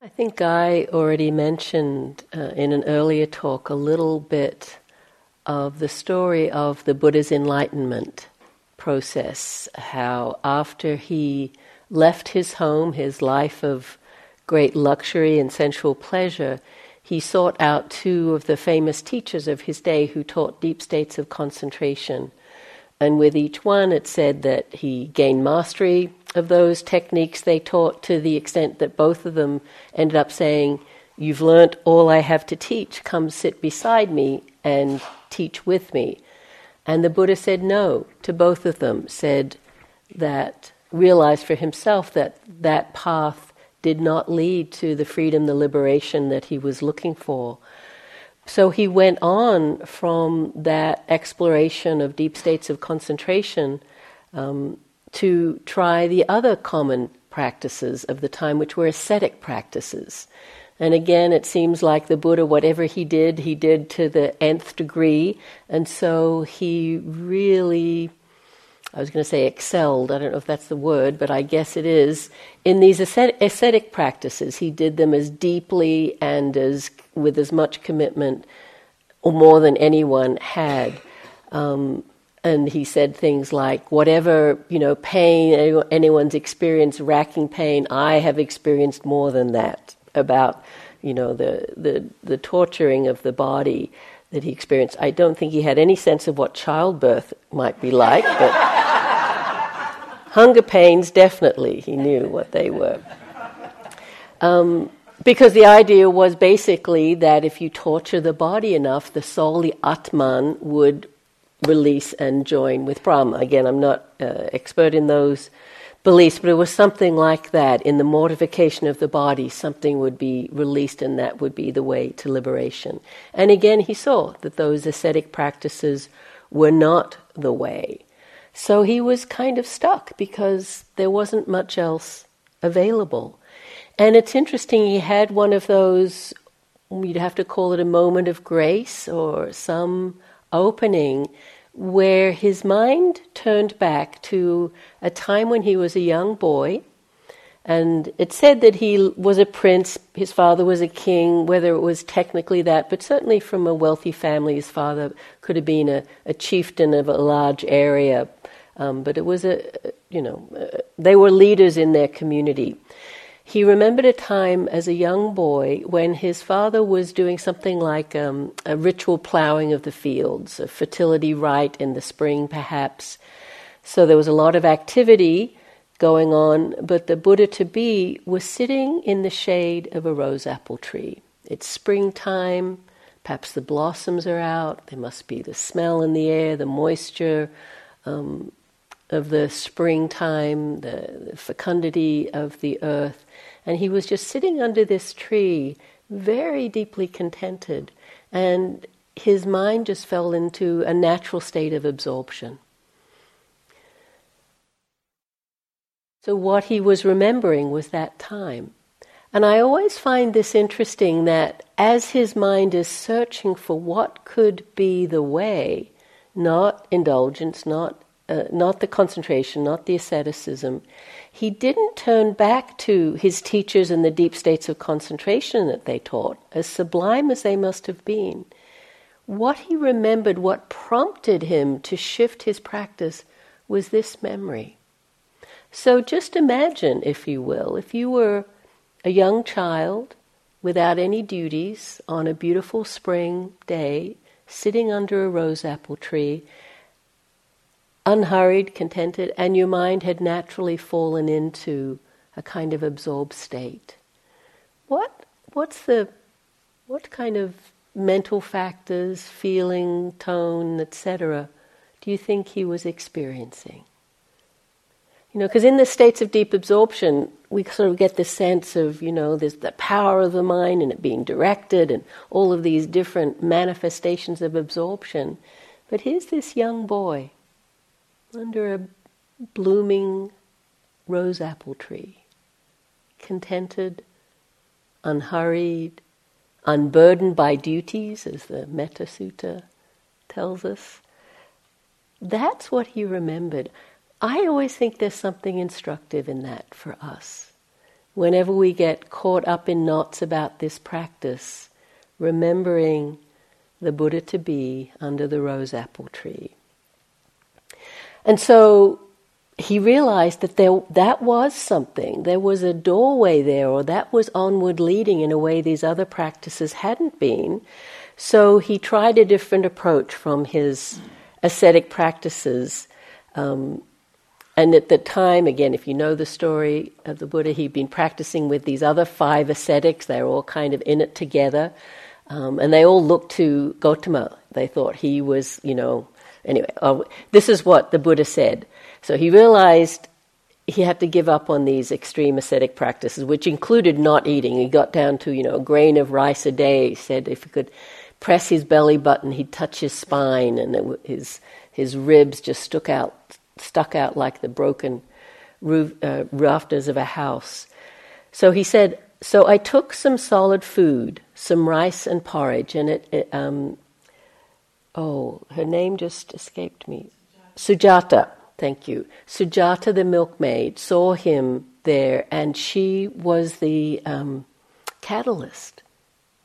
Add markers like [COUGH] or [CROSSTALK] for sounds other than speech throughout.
I think I already mentioned uh, in an earlier talk a little bit of the story of the Buddha's enlightenment process, how after he left his home, his life of great luxury and sensual pleasure, he sought out two of the famous teachers of his day who taught deep states of concentration. And with each one, it said that he gained mastery of those techniques they taught to the extent that both of them ended up saying, You've learnt all I have to teach, come sit beside me and teach with me. And the Buddha said no to both of them, said that, realized for himself that that path did not lead to the freedom, the liberation that he was looking for. So he went on from that exploration of deep states of concentration um, to try the other common practices of the time, which were ascetic practices. And again, it seems like the Buddha, whatever he did, he did to the nth degree. And so he really, I was going to say excelled, I don't know if that's the word, but I guess it is, in these ascetic practices. He did them as deeply and as with as much commitment or more than anyone had. Um, and he said things like, whatever, you know, pain anyone's experienced, racking pain, I have experienced more than that about, you know, the, the, the torturing of the body that he experienced. I don't think he had any sense of what childbirth might be like, but [LAUGHS] hunger pains, definitely, he knew what they were. Um, because the idea was basically that if you torture the body enough, the soul, the Atman, would release and join with Brahma. Again, I'm not uh, expert in those beliefs, but it was something like that. In the mortification of the body, something would be released, and that would be the way to liberation. And again, he saw that those ascetic practices were not the way. So he was kind of stuck because there wasn't much else available. And it's interesting, he had one of those, you'd have to call it a moment of grace or some opening where his mind turned back to a time when he was a young boy. And it said that he was a prince, his father was a king, whether it was technically that, but certainly from a wealthy family. His father could have been a, a chieftain of a large area, um, but it was a, you know, uh, they were leaders in their community. He remembered a time as a young boy when his father was doing something like um, a ritual plowing of the fields, a fertility rite in the spring, perhaps. So there was a lot of activity going on, but the Buddha to be was sitting in the shade of a rose apple tree. It's springtime, perhaps the blossoms are out, there must be the smell in the air, the moisture. Um, of the springtime, the, the fecundity of the earth. And he was just sitting under this tree, very deeply contented. And his mind just fell into a natural state of absorption. So, what he was remembering was that time. And I always find this interesting that as his mind is searching for what could be the way, not indulgence, not uh, not the concentration, not the asceticism, he didn't turn back to his teachers and the deep states of concentration that they taught, as sublime as they must have been. What he remembered, what prompted him to shift his practice, was this memory. So just imagine, if you will, if you were a young child without any duties on a beautiful spring day, sitting under a rose apple tree, unhurried, contented, and your mind had naturally fallen into a kind of absorbed state. What what's the what kind of mental factors, feeling, tone, etc., do you think he was experiencing? You know, because in the states of deep absorption, we sort of get the sense of, you know, there's the power of the mind and it being directed and all of these different manifestations of absorption. But here's this young boy under a blooming rose apple tree, contented, unhurried, unburdened by duties, as the Metta Sutta tells us. That's what he remembered. I always think there's something instructive in that for us. whenever we get caught up in knots about this practice, remembering the Buddha to be under the rose apple tree. And so he realized that there, that was something. There was a doorway there, or that was onward leading in a way these other practices hadn't been. So he tried a different approach from his ascetic practices. Um, and at the time, again, if you know the story of the Buddha, he'd been practicing with these other five ascetics. They were all kind of in it together. Um, and they all looked to Gotama. They thought he was, you know, anyway, oh, this is what the Buddha said. So he realized he had to give up on these extreme ascetic practices, which included not eating. He got down to, you know, a grain of rice a day. He said if he could press his belly button, he'd touch his spine, and his, his ribs just stuck out, stuck out like the broken roof, uh, rafters of a house. So he said, So I took some solid food, some rice and porridge, and it, it um, oh, her name just escaped me. Sujata. Thank you. Sujata, the milkmaid, saw him there, and she was the um, catalyst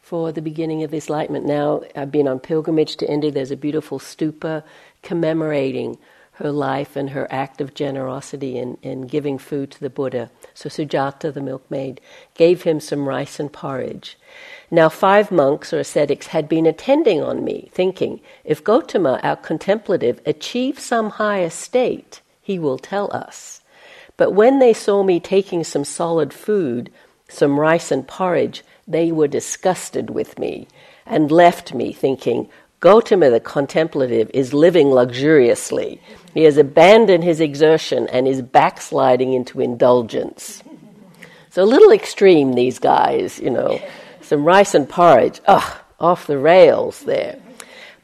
for the beginning of enlightenment. Now, I've been on pilgrimage to India. There's a beautiful stupa commemorating her life and her act of generosity in, in giving food to the Buddha. So Sujata, the milkmaid, gave him some rice and porridge. Now, five monks or ascetics had been attending on me, thinking, if Gotama, our contemplative, achieves some high estate, he will tell us. But when they saw me taking some solid food, some rice and porridge, they were disgusted with me and left me thinking, Gotama the contemplative is living luxuriously. He has abandoned his exertion and is backsliding into indulgence. So a little extreme, these guys, you know some rice and porridge. Ugh, off the rails there.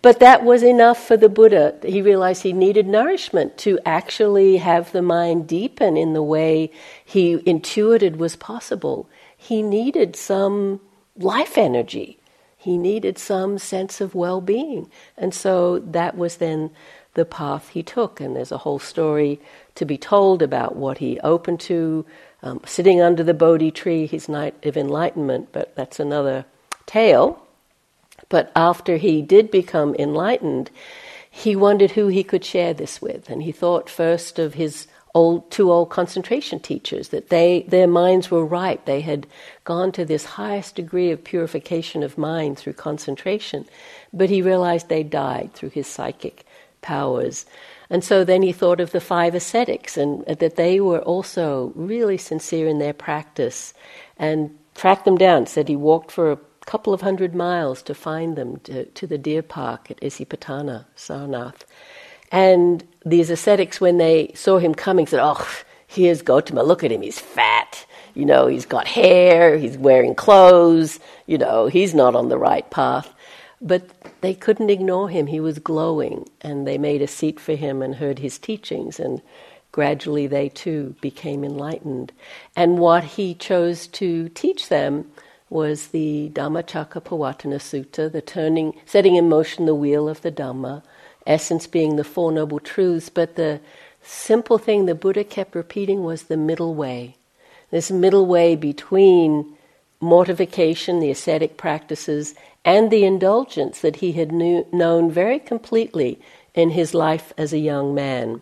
But that was enough for the Buddha. He realized he needed nourishment to actually have the mind deepen in the way he intuited was possible. He needed some life energy. He needed some sense of well being. And so that was then the path he took. And there's a whole story to be told about what he opened to, um, sitting under the Bodhi tree, his night of enlightenment, but that's another tale. But after he did become enlightened, he wondered who he could share this with, and he thought first of his old two old concentration teachers that they their minds were ripe. They had gone to this highest degree of purification of mind through concentration, but he realized they died through his psychic powers. And so then he thought of the five ascetics and that they were also really sincere in their practice and tracked them down. Said he walked for a couple of hundred miles to find them to, to the deer park at Isipatana, Sarnath. And these ascetics, when they saw him coming, said, Oh, here's Gotama, look at him, he's fat. You know, he's got hair, he's wearing clothes, you know, he's not on the right path. But they couldn't ignore him. He was glowing, and they made a seat for him and heard his teachings, and gradually they too became enlightened. And what he chose to teach them was the Dhammacakkappavattana Sutta, the turning, setting in motion the wheel of the Dhamma, essence being the Four Noble Truths, but the simple thing the Buddha kept repeating was the middle way. This middle way between mortification, the ascetic practices, and the indulgence that he had knew, known very completely in his life as a young man.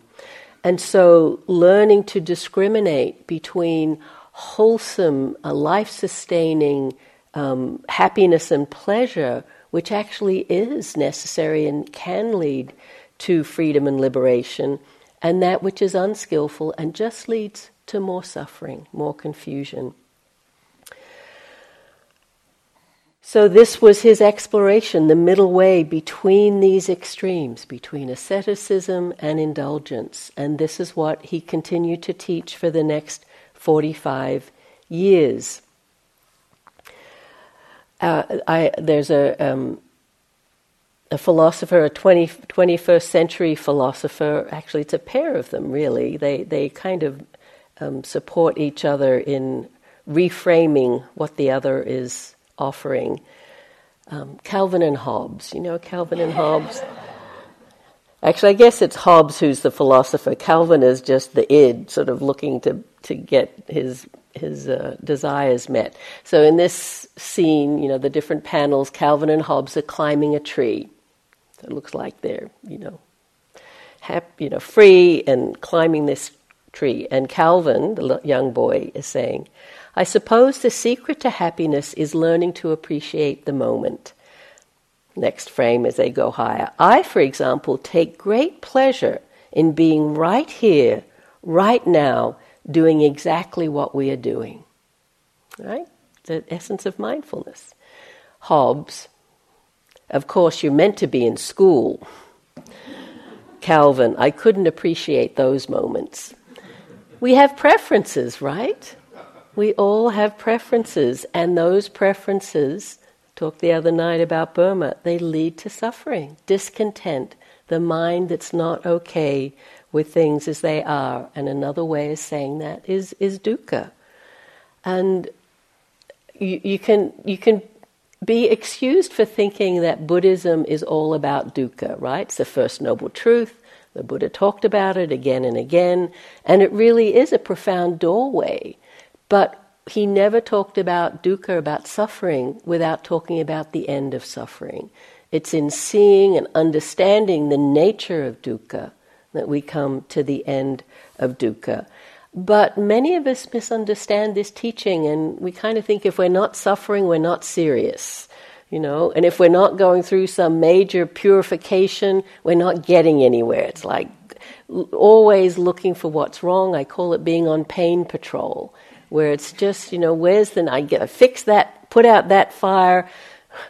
And so, learning to discriminate between wholesome, life sustaining um, happiness and pleasure, which actually is necessary and can lead to freedom and liberation, and that which is unskillful and just leads to more suffering, more confusion. So, this was his exploration, the middle way between these extremes, between asceticism and indulgence. And this is what he continued to teach for the next 45 years. Uh, I, there's a, um, a philosopher, a 20, 21st century philosopher, actually, it's a pair of them, really. They, they kind of um, support each other in reframing what the other is offering. Um, Calvin and Hobbes, you know Calvin and Hobbes? Actually, I guess it's Hobbes who's the philosopher. Calvin is just the id, sort of looking to, to get his his uh, desires met. So in this scene, you know, the different panels, Calvin and Hobbes are climbing a tree. So it looks like they're, you know, happy, you know, free and climbing this tree. And Calvin, the young boy, is saying, I suppose the secret to happiness is learning to appreciate the moment. Next frame as they go higher. I, for example, take great pleasure in being right here, right now, doing exactly what we are doing. Right? The essence of mindfulness. Hobbes, of course, you're meant to be in school. Calvin, I couldn't appreciate those moments. We have preferences, right? We all have preferences, and those preferences, talked the other night about Burma, they lead to suffering, discontent, the mind that's not okay with things as they are. And another way of saying that is, is dukkha. And you, you, can, you can be excused for thinking that Buddhism is all about dukkha, right? It's the first noble truth. The Buddha talked about it again and again, and it really is a profound doorway but he never talked about dukkha, about suffering, without talking about the end of suffering. It's in seeing and understanding the nature of dukkha that we come to the end of dukkha. But many of us misunderstand this teaching, and we kind of think if we're not suffering, we're not serious. You know, and if we're not going through some major purification, we're not getting anywhere. It's like always looking for what's wrong. I call it being on pain patrol where it's just, you know, where's the, I get, fix that, put out that fire,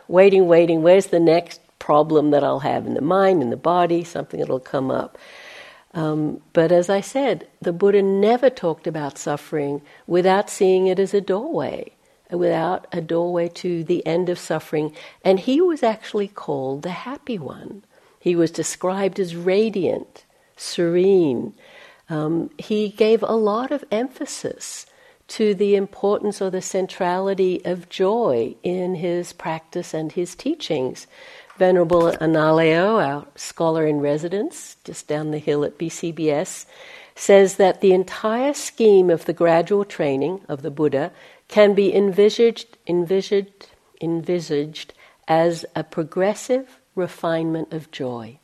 waiting, waiting, where's the next problem that I'll have in the mind, in the body, something that'll come up. Um, but as I said, the Buddha never talked about suffering without seeing it as a doorway, without a doorway to the end of suffering. And he was actually called the happy one. He was described as radiant, serene. Um, he gave a lot of emphasis to the importance or the centrality of joy in his practice and his teachings. Venerable Analayo, our scholar in residence just down the hill at BCBS, says that the entire scheme of the gradual training of the Buddha can be envisaged, envisaged, envisaged as a progressive refinement of joy.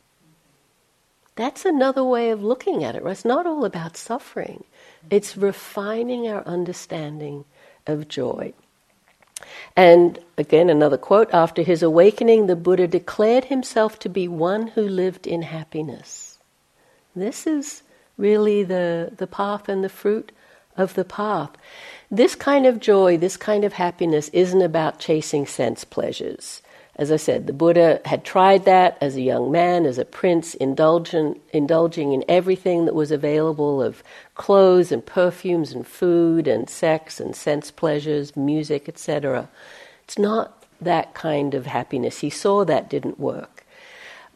That's another way of looking at it. It's not all about suffering. It's refining our understanding of joy. And again, another quote after his awakening, the Buddha declared himself to be one who lived in happiness. This is really the, the path and the fruit of the path. This kind of joy, this kind of happiness, isn't about chasing sense pleasures. As I said, the Buddha had tried that as a young man, as a prince, indulgent, indulging in everything that was available of clothes and perfumes and food and sex and sense pleasures, music, etc. It's not that kind of happiness. He saw that didn't work.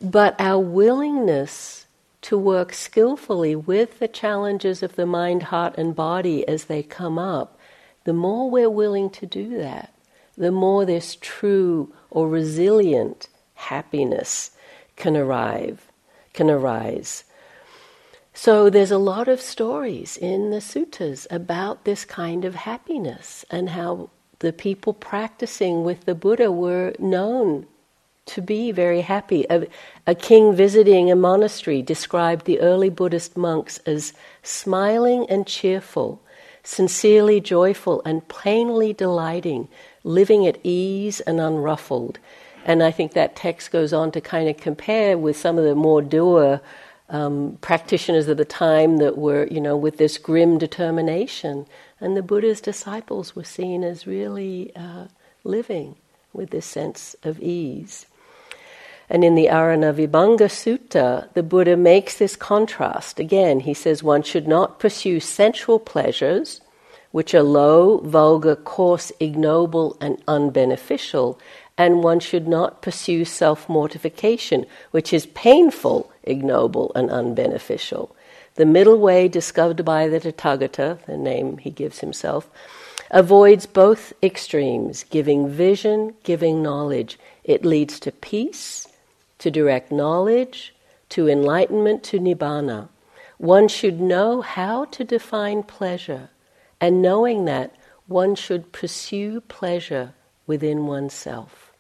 But our willingness to work skillfully with the challenges of the mind, heart, and body as they come up, the more we're willing to do that, the more this true or resilient happiness can arrive, can arise. So there's a lot of stories in the suttas about this kind of happiness and how the people practicing with the Buddha were known to be very happy. A, a, king visiting a monastery described the early Buddhist monks as smiling and cheerful, sincerely joyful and plainly delighting living at ease and unruffled. And I think that text goes on to kind of compare with some of the more doer um, practitioners of the time that were, you know, with this grim determination. And the Buddha's disciples were seen as really uh, living with this sense of ease. And in the Aranavibhanga Sutta, the Buddha makes this contrast. Again, he says one should not pursue sensual pleasures which are low, vulgar, coarse, ignoble, and unbeneficial, and one should not pursue self mortification, which is painful, ignoble, and unbeneficial. The middle way discovered by the Tathagata, the name he gives himself, avoids both extremes, giving vision, giving knowledge. It leads to peace, to direct knowledge, to enlightenment to nibbana, one should know how to define pleasure, and knowing that, one should pursue pleasure within oneself.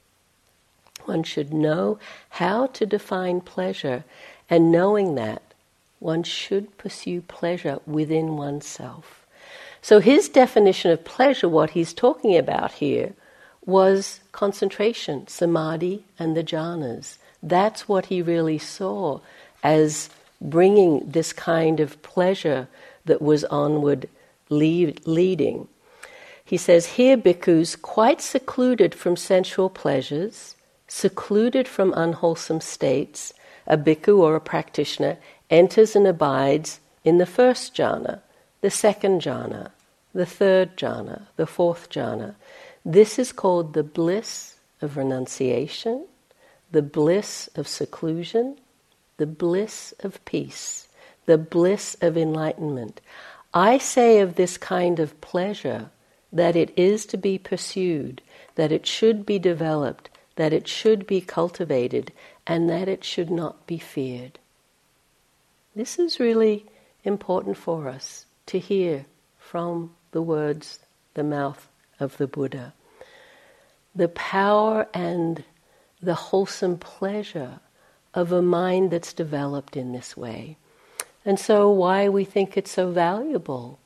One should know how to define pleasure, and knowing that, one should pursue pleasure within oneself. So, his definition of pleasure, what he's talking about here, was concentration, samadhi, and the jhanas. That's what he really saw as bringing this kind of pleasure that was onward lead, leading. He says here, bhikkhus, quite secluded from sensual pleasures, secluded from unwholesome states, a bhikkhu or a practitioner enters and abides in the first jhana, the second jhana, the third jhana, the fourth jhana. This is called the bliss of renunciation, the bliss of seclusion, the bliss of peace, the bliss of enlightenment. I say of this kind of pleasure that it is to be pursued, that it should be developed, that it should be cultivated, and that it should not be feared. This is really important for us to hear from the words, the mouth of the Buddha. The power and the wholesome pleasure of a mind that's developed in this way. And so, why we think it's so valuable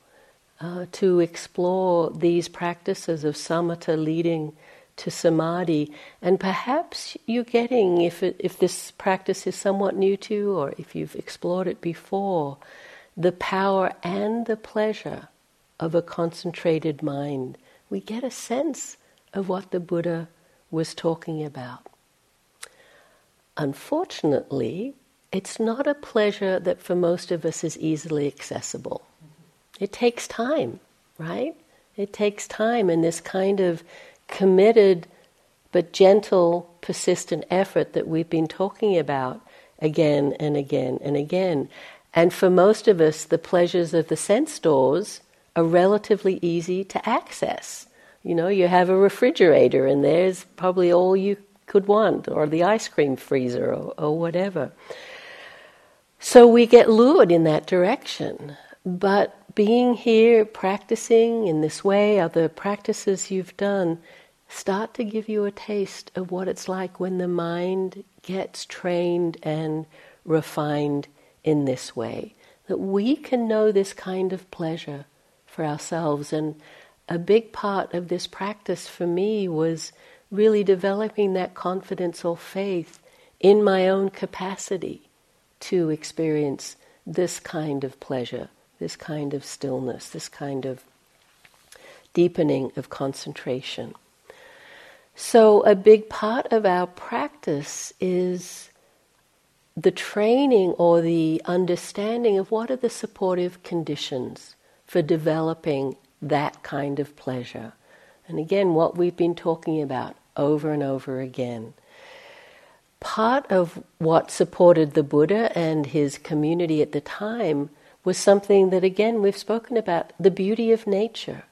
uh, to explore these practices of samatha leading to samadhi. And perhaps you're getting, if, it, if this practice is somewhat new to you, or if you've explored it before, the power and the pleasure of a concentrated mind. We get a sense of what the Buddha was talking about. Unfortunately, it's not a pleasure that for most of us is easily accessible. It takes time, right? It takes time and this kind of committed but gentle, persistent effort that we've been talking about again and again and again. And for most of us, the pleasures of the sense doors are relatively easy to access. You know, you have a refrigerator and there's probably all you could want, or the ice cream freezer, or, or whatever. So we get lured in that direction. But being here, practicing in this way, other practices you've done, start to give you a taste of what it's like when the mind gets trained and refined in this way. That we can know this kind of pleasure for ourselves. And a big part of this practice for me was really developing that confidence or faith in my own capacity to experience this kind of pleasure, this kind of stillness, this kind of deepening of concentration. So, a big part of our practice is the training or the understanding of what are the supportive conditions for developing that kind of pleasure. And again, what we've been talking about over and over again. Part of what supported the Buddha and his community at the time was something that, again, we've spoken about the beauty of nature.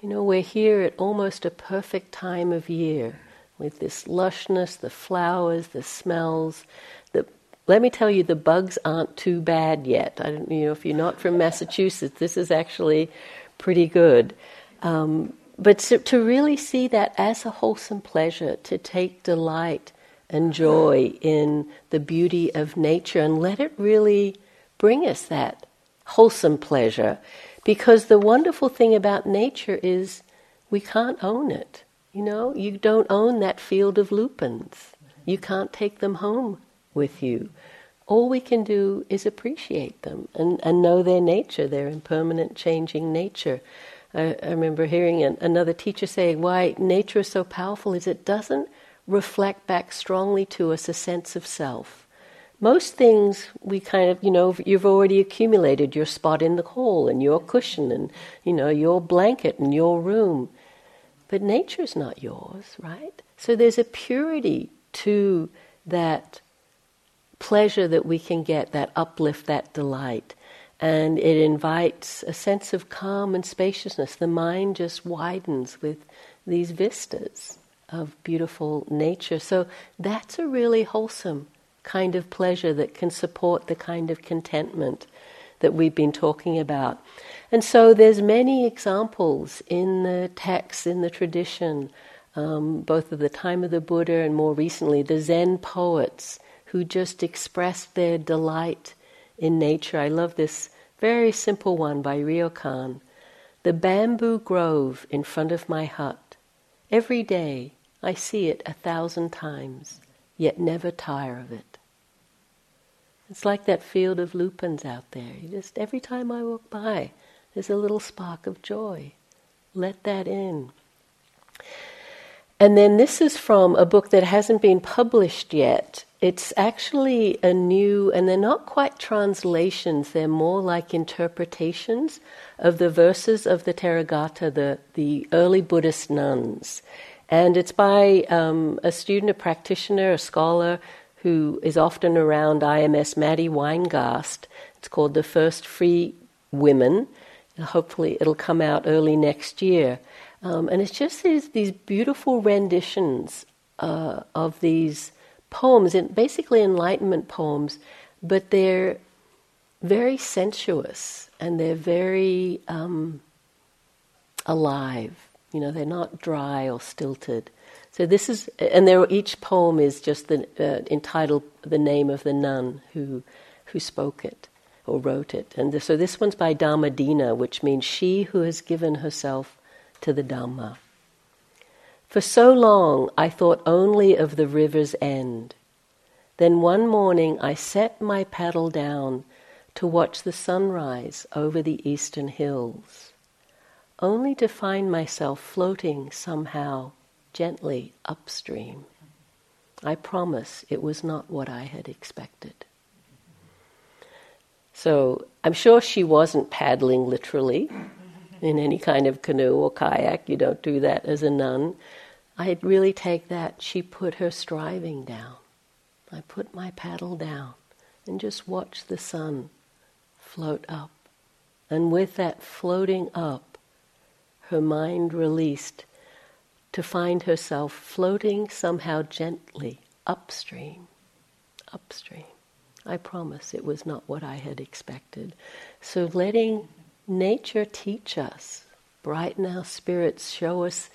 You know, we're here at almost a perfect time of year with this lushness, the flowers, the smells. The, let me tell you, the bugs aren't too bad yet. I don't, you know, if you're not from Massachusetts, this is actually pretty good. Um, but to, to really see that as a wholesome pleasure, to take delight and joy in the beauty of nature and let it really bring us that wholesome pleasure. Because the wonderful thing about nature is we can't own it. You know, you don't own that field of lupins. You can't take them home with you. All we can do is appreciate them and, and know their nature, their impermanent, changing nature. I, I remember hearing an, another teacher say, why nature is so powerful is it doesn't reflect back strongly to us a sense of self. Most things we kind of, you know, you've already accumulated your spot in the hall and your cushion and, you know, your blanket and your room. But nature's not yours, right? So there's a purity to that pleasure that we can get, that uplift, that delight and it invites a sense of calm and spaciousness. The mind just widens with these vistas of beautiful nature. So that's a really wholesome kind of pleasure that can support the kind of contentment that we've been talking about. And so there's many examples in the texts, in the tradition, um, both of the time of the Buddha and more recently the Zen poets who just expressed their delight in nature. I love this very simple one by Ryokan. The bamboo grove in front of my hut. Every day I see it a thousand times, yet never tire of it. It's like that field of lupins out there. You just every time I walk by, there's a little spark of joy. Let that in. And then this is from a book that hasn't been published yet. It's actually a new, and they're not quite translations, they're more like interpretations of the verses of the Therigatha, the, the early Buddhist nuns. And it's by um, a student, a practitioner, a scholar who is often around IMS, Matty Weingast. It's called The First Free Women. Hopefully, it'll come out early next year. Um, and it's just these, these beautiful renditions uh, of these poems, basically Enlightenment poems, but they're very sensuous and they're very um, alive. You know, they're not dry or stilted. So this is, and there, each poem is just the, uh, entitled the name of the nun who who spoke it or wrote it. And so this one's by Dhammadinna, which means she who has given herself to the Dhamma. For so long I thought only of the river's end. Then one morning I set my paddle down to watch the sunrise over the eastern hills, only to find myself floating somehow gently upstream. I promise it was not what I had expected. So I'm sure she wasn't paddling literally in any kind of canoe or kayak. You don't do that as a nun. I really take that. She put her striving down. I put my paddle down and just watch the sun float up. And with that floating up, her mind released to find herself floating somehow gently upstream, upstream. I promise it was not what I had expected. So letting nature teach us, brighten our spirits, show us.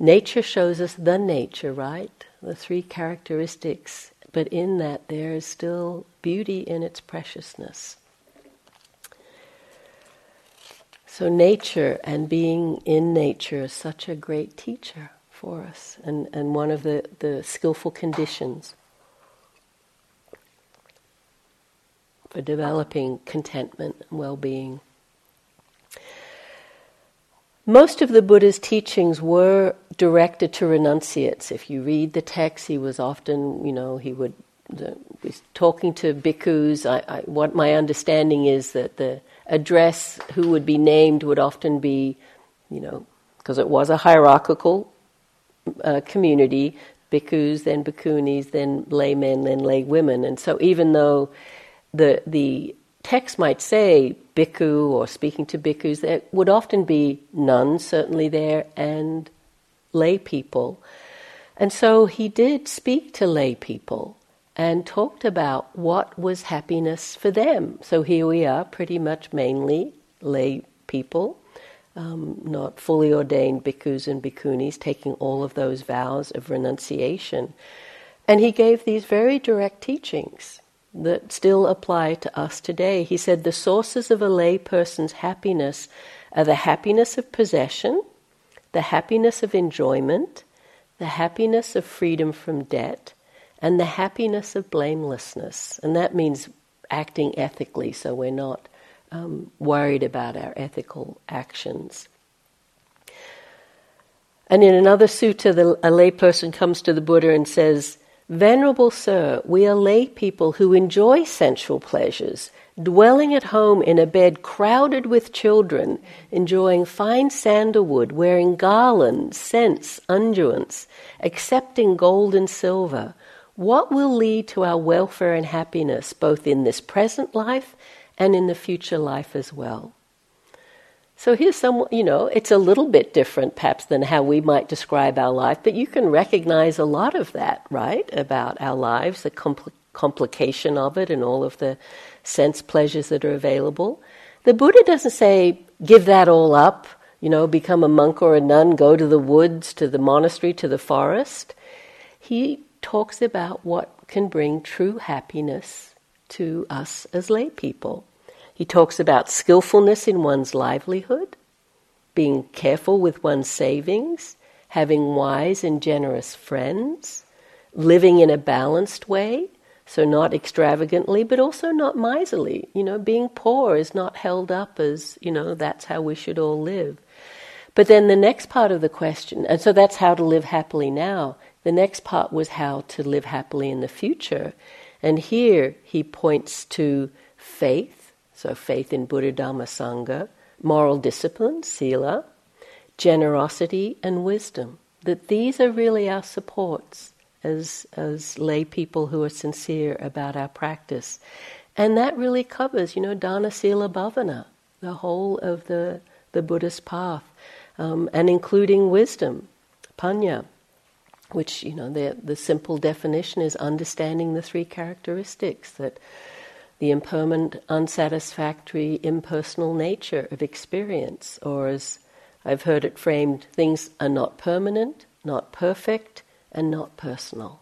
Nature shows us the nature, right? The three characteristics, but in that there is still beauty in its preciousness. So, nature and being in nature is such a great teacher for us, and, and one of the, the skillful conditions for developing contentment and well being. Most of the Buddha's teachings were directed to renunciates. If you read the text, he was often, you know, he would the, was talking to bhikkhus. I, I, what my understanding is that the address who would be named would often be, you know, because it was a hierarchical uh, community, bhikkhus, then bhikkhunis, then laymen, then lay women. And so even though the, the text might say bhikkhu or speaking to bhikkhus, there would often be nuns certainly there and lay people. And so he did speak to lay people and talked about what was happiness for them. So here we are, pretty much mainly lay people, um, not fully ordained bhikkhus and bhikkhunis, taking all of those vows of renunciation. And he gave these very direct teachings that still apply to us today. He said the sources of a lay person's happiness are the happiness of possession, the happiness of enjoyment, the happiness of freedom from debt, and the happiness of blamelessness. And that means acting ethically, so we're not um, worried about our ethical actions. And in another sutta, the, a layperson comes to the Buddha and says, Venerable Sir, we are lay people who enjoy sensual pleasures, dwelling at home in a bed crowded with children, enjoying fine sandalwood, wearing garlands, scents, unguents, accepting gold and silver, what will lead to our welfare and happiness both in this present life and in the future life as well. So here's some, you know, it's a little bit different perhaps than how we might describe our life, but you can recognize a lot of that, right, about our lives, the compl- complication of it and all of the sense pleasures that are available. The Buddha doesn't say, give that all up, you know, become a monk or a nun, go to the woods, to the monastery, to the forest. He talks about what can bring true happiness to us as lay people. He talks about skillfulness in one's livelihood, being careful with one's savings, having wise and generous friends, living in a balanced way, so not extravagantly, but also not miserly. You know, being poor is not held up as, you know, that's how we should all live. But then the next part of the question, and so that's how to live happily now. The next part was how to live happily in the future. And here he points to faith, so faith in Buddha Dhamma Sangha, moral discipline, sila, generosity, and wisdom. That these are really our supports as, as lay people who are sincere about our practice. And that really covers, you know, dana, sila, bhavana, the whole of the, the Buddhist path, um, and including wisdom, panya, which, you know, the, the simple definition is understanding the three characteristics that the impermanent, unsatisfactory, impersonal nature of experience, or as I've heard it framed, things are not permanent, not perfect, and not personal.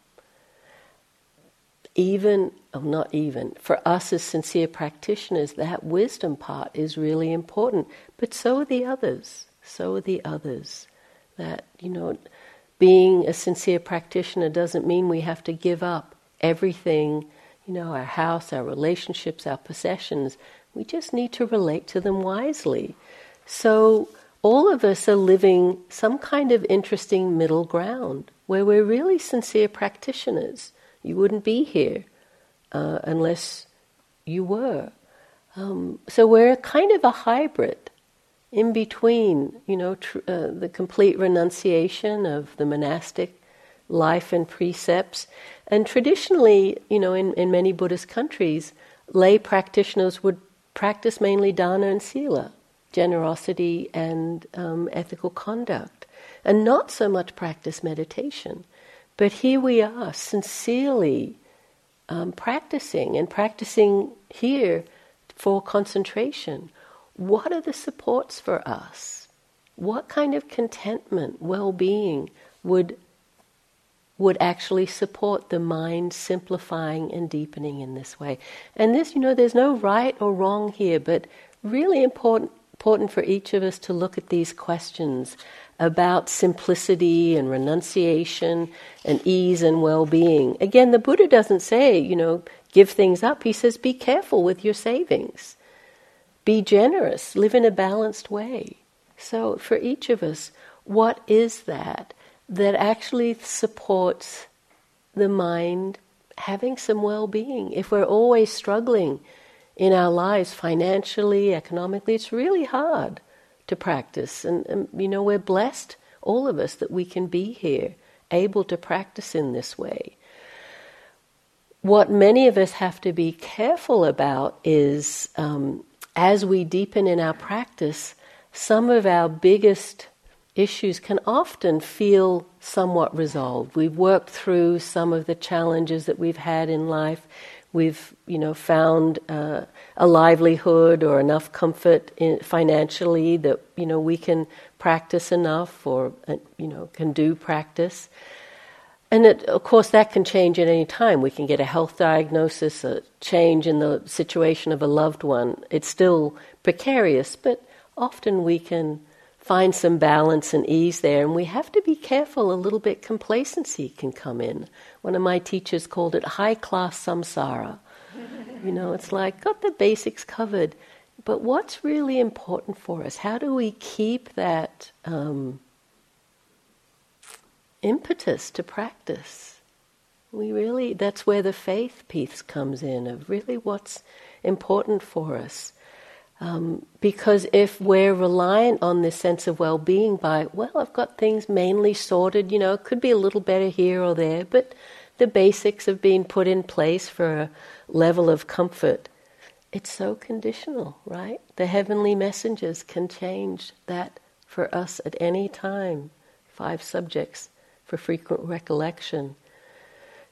Even, oh, not even, for us as sincere practitioners, that wisdom part is really important. But so are the others. So are the others. That, you know, being a sincere practitioner doesn't mean we have to give up everything, you know, our house, our relationships, our possessions. We just need to relate to them wisely. So, all of us are living some kind of interesting middle ground where we're really sincere practitioners. You wouldn't be here uh, unless you were. Um, so we're kind of a hybrid in between, you know, tr- uh, the complete renunciation of the monastic life and precepts. And traditionally, you know, in, in many Buddhist countries, lay practitioners would practice mainly dana and sila, generosity and um, ethical conduct and not so much practice meditation. But here we are, sincerely um, practicing and practicing here for concentration. What are the supports for us? What kind of contentment, well being would, would actually support the mind simplifying and deepening in this way? And this, you know, there's no right or wrong here, but really important, important for each of us to look at these questions about simplicity and renunciation and ease and well being. Again, the Buddha doesn't say, you know, give things up. He says, be careful with your savings, be generous, live in a balanced way. So, for each of us, what is that that actually supports the mind having some well being? If we're always struggling in our lives financially, economically, it's really hard to practice. And, and, you know, we're blessed, all of us, that we can be here, able to practice in this way. What many of us have to be careful about is um, as we deepen in our practice, some of our biggest issues can often feel somewhat resolved. We've worked through some of the challenges that we've had in life. We've, you know, found uh, a livelihood or enough comfort in, financially that you know we can practice enough or uh, you know can do practice. And it, of course, that can change at any time. We can get a health diagnosis, a change in the situation of a loved one. It's still precarious, but often we can find some balance and ease there. And we have to be careful, a little bit complacency can come in. One of my teachers called it high class samsara. You know, it's like, got the basics covered. But what's really important for us? How do we keep that um, impetus to practice? We really, that's where the faith piece comes in, of really what's important for us. Um, because if we're reliant on this sense of well being by, well, I've got things mainly sorted, you know, it could be a little better here or there, but the basics have been put in place for a level of comfort. It's so conditional, right? The heavenly messengers can change that for us at any time. Five subjects for frequent recollection.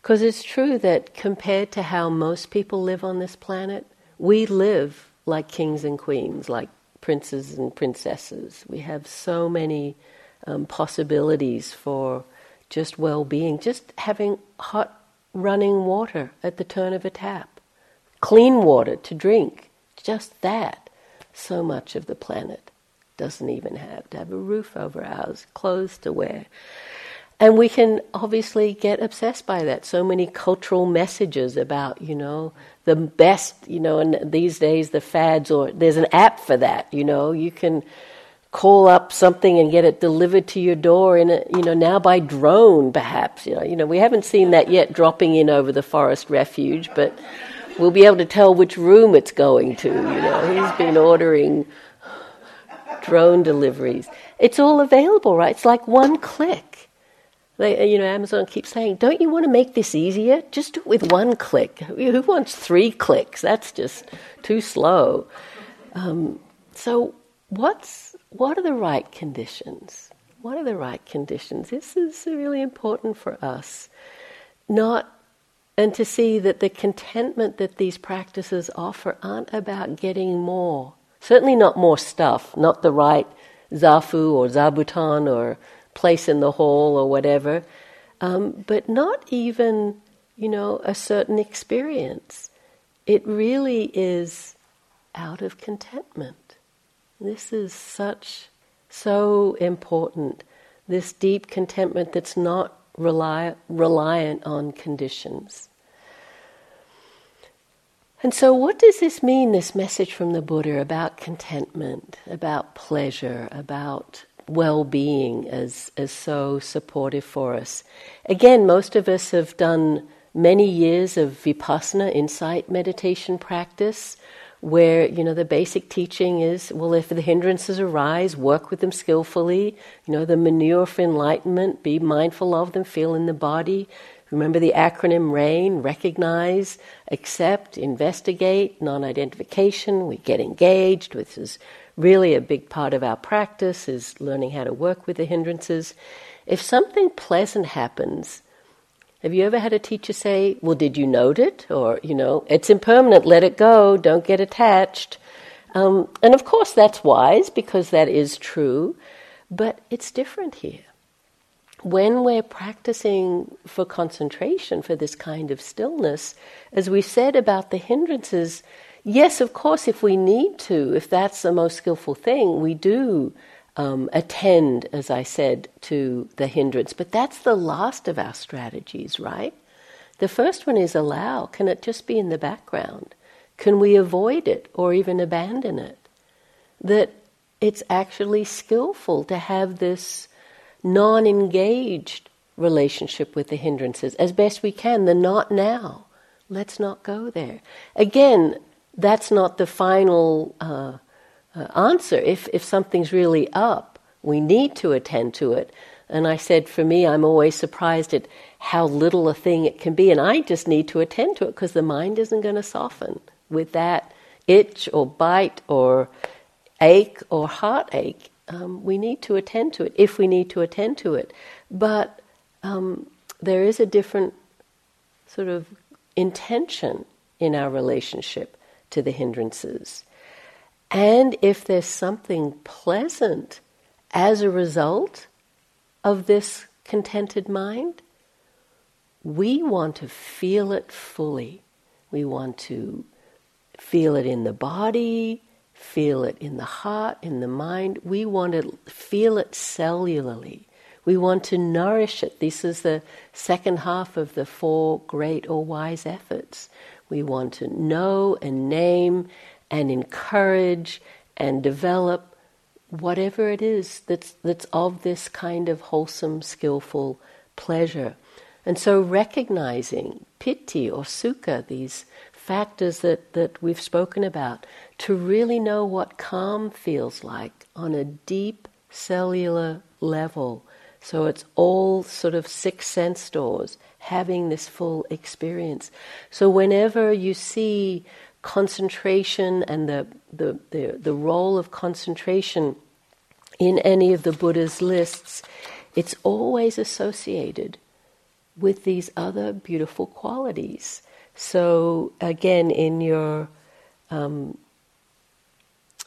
Because it's true that compared to how most people live on this planet, we live like kings and queens, like princes and princesses. We have so many um, possibilities for just well being, just having hot running water at the turn of a tap, clean water to drink, just that. So much of the planet doesn't even have to have a roof over ours, clothes to wear. And we can obviously get obsessed by that. So many cultural messages about, you know, the best, you know, and these days the fads, or there's an app for that, you know, you can call up something and get it delivered to your door in a, you know, now by drone perhaps, you know, you know, we haven't seen that yet dropping in over the forest refuge, but we'll be able to tell which room it's going to, you know. He's been ordering drone deliveries. It's all available, right? It's like one click. They, you know, Amazon keeps saying, "Don't you want to make this easier? Just do it with one click. Who wants three clicks? That's just too slow." Um, so, what's what are the right conditions? What are the right conditions? This is really important for us, not and to see that the contentment that these practices offer aren't about getting more. Certainly not more stuff, not the right zafu or zabuton or place in the hall or whatever, um, but not even, you know, a certain experience. It really is out of contentment. This is such, so important. This deep contentment that's not rely, reliant on conditions. And so, what does this mean, this message from the Buddha about contentment, about pleasure, about well being is as so supportive for us. Again, most of us have done many years of vipassana insight meditation practice where you know the basic teaching is well if the hindrances arise work with them skillfully you know the manure for enlightenment be mindful of them feel in the body remember the acronym rain recognize accept investigate non-identification we get engaged which is really a big part of our practice is learning how to work with the hindrances. If something pleasant happens, have you ever had a teacher say, Well, did you note it? Or, you know, it's impermanent, let it go, don't get attached. Um, and of course, that's wise because that is true, but it's different here. When we're practicing for concentration, for this kind of stillness, as we said about the hindrances, yes, of course, if we need to, if that's the most skillful thing, we do um, attend, as I said, to the hindrance. But that's the last of our strategies, right? The first one is allow. Can it just be in the background? Can we avoid it or even abandon it? That it's actually skillful to have this non engaged relationship with the hindrances as best we can, the not now. Let's not go there. Again, that's not the final uh, uh, answer. If, if something's really up, we need to attend to it. And I said, for me, I'm always surprised at how little a thing it can be. And I just need to attend to it because the mind isn't going to soften with that itch or bite or ache or heartache. Um, we need to attend to it if we need to attend to it. But um, there is a different sort of intention in our relationship to the hindrances. And if there's something pleasant as a result of this contented mind, we want to feel it fully. We want to feel it in the body, feel it in the heart, in the mind. We want to feel it cellularly. We want to nourish it. This is the second half of the four great or wise efforts. We want to know and name and encourage and develop whatever it is that's, that's of this kind of wholesome, skillful pleasure. And so recognizing piti or sukha, these factors that, that we've spoken about, to really know what calm feels like on a deep cellular level. So it's all sort of six sense doors having this full experience. So whenever you see concentration and the, the, the, the role of concentration in any of the Buddha's lists, it's always associated with these other beautiful qualities. So, again, in your um,